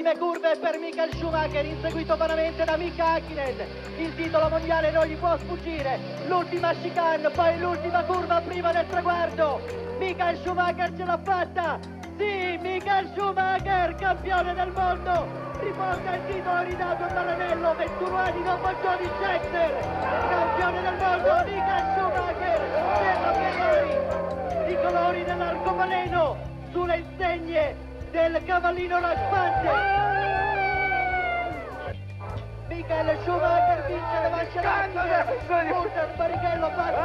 ultime curve per Michael Schumacher, inseguito vanamente da Mika Hakkinen. Il titolo mondiale non gli può sfuggire. L'ultima chicane, poi l'ultima curva prima del traguardo. Michael Schumacher ce l'ha fatta. Sì, Michael Schumacher, campione del mondo. Riporta il titolo ridato dall'anello, 21 anni dopo Johnny Scheckter. Campione del mondo, Michael Schumacher, della Ferrari. I colori dell'arcobaleno sulle insegne del cavallino raspante. Michael Schumacher vince davanti all'Archie, Walter Barrichello fatto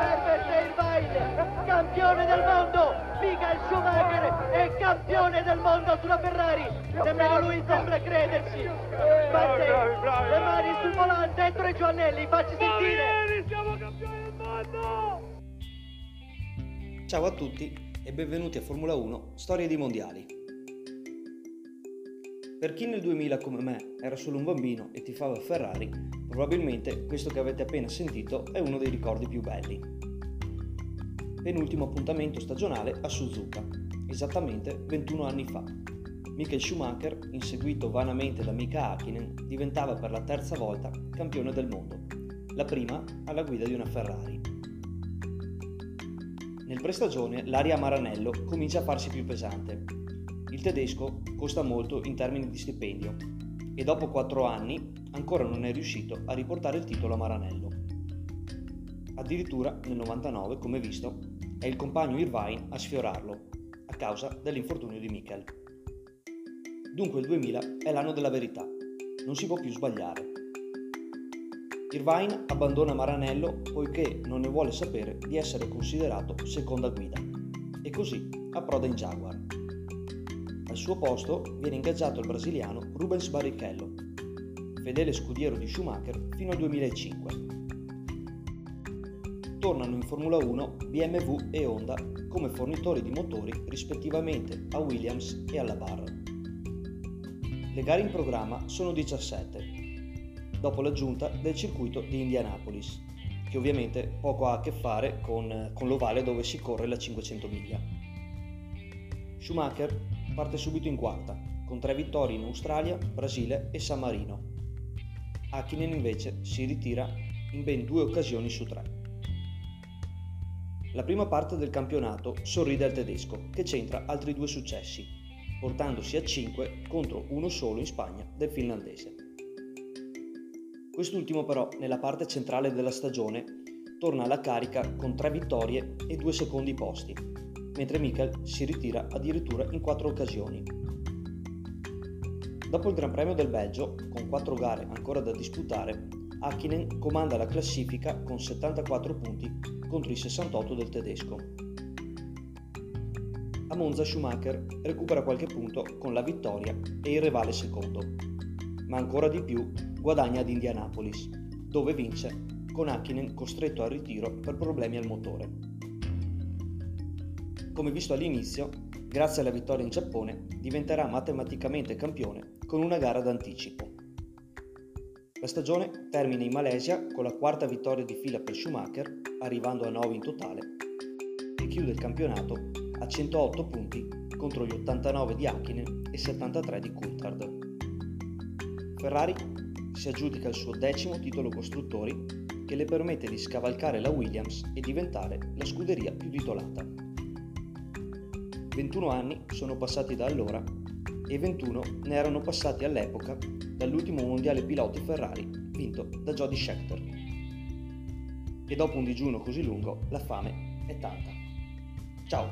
Herbert e Irvine, campione del mondo, Michael Schumacher è campione del mondo sulla Ferrari, nemmeno lui sembra crederci, batte le mani sul volante, Ettore Giovannelli, facci sentire. siamo campioni del mondo! Ciao a tutti e benvenuti a Formula 1 Storie di Mondiali. Per chi nel 2000 come me era solo un bambino e tifava Ferrari, probabilmente questo che avete appena sentito è uno dei ricordi più belli. Penultimo appuntamento stagionale a Suzuka, esattamente 21 anni fa. Michael Schumacher, inseguito vanamente da Mika Hakkinen, diventava per la terza volta campione del mondo, la prima alla guida di una Ferrari. Nel prestagione l'aria a Maranello comincia a farsi più pesante. Il tedesco costa molto in termini di stipendio e dopo quattro anni ancora non è riuscito a riportare il titolo a Maranello. Addirittura nel 99, come visto, è il compagno Irvine a sfiorarlo, a causa dell'infortunio di Michael. Dunque il 2000 è l'anno della verità, non si può più sbagliare. Irvine abbandona Maranello poiché non ne vuole sapere di essere considerato seconda guida e così approda in Jaguar. Al suo posto viene ingaggiato il brasiliano Rubens Barrichello, fedele scudiero di Schumacher fino al 2005. Tornano in Formula 1 BMW e Honda come fornitori di motori rispettivamente a Williams e alla Barra. Le gare in programma sono 17 dopo l'aggiunta del circuito di Indianapolis, che ovviamente poco ha a che fare con, con l'ovale dove si corre la 500 miglia. Schumacher parte subito in quarta, con tre vittorie in Australia, Brasile e San Marino. Hakkinen invece si ritira in ben due occasioni su tre. La prima parte del campionato sorride al tedesco, che centra altri due successi, portandosi a 5 contro uno solo in Spagna del finlandese. Quest'ultimo però, nella parte centrale della stagione, torna alla carica con tre vittorie e due secondi posti, mentre Michael si ritira addirittura in quattro occasioni. Dopo il Gran Premio del Belgio, con quattro gare ancora da disputare, Hakkinen comanda la classifica con 74 punti contro i 68 del tedesco. A Monza Schumacher recupera qualche punto con la vittoria e il rivale secondo, ma ancora di più guadagna ad Indianapolis, dove vince con Hakkinen costretto al ritiro per problemi al motore. Come visto all'inizio, grazie alla vittoria in Giappone diventerà matematicamente campione con una gara d'anticipo. La stagione termina in Malesia con la quarta vittoria di fila per Schumacher, arrivando a 9 in totale, e chiude il campionato a 108 punti contro gli 89 di Hakkinen e 73 di Coulthard. Ferrari si aggiudica il suo decimo titolo costruttori che le permette di scavalcare la Williams e diventare la scuderia più titolata. 21 anni sono passati da allora e 21 ne erano passati all'epoca dall'ultimo mondiale piloti Ferrari vinto da Jody Scheckter. E dopo un digiuno così lungo la fame è tanta. Ciao!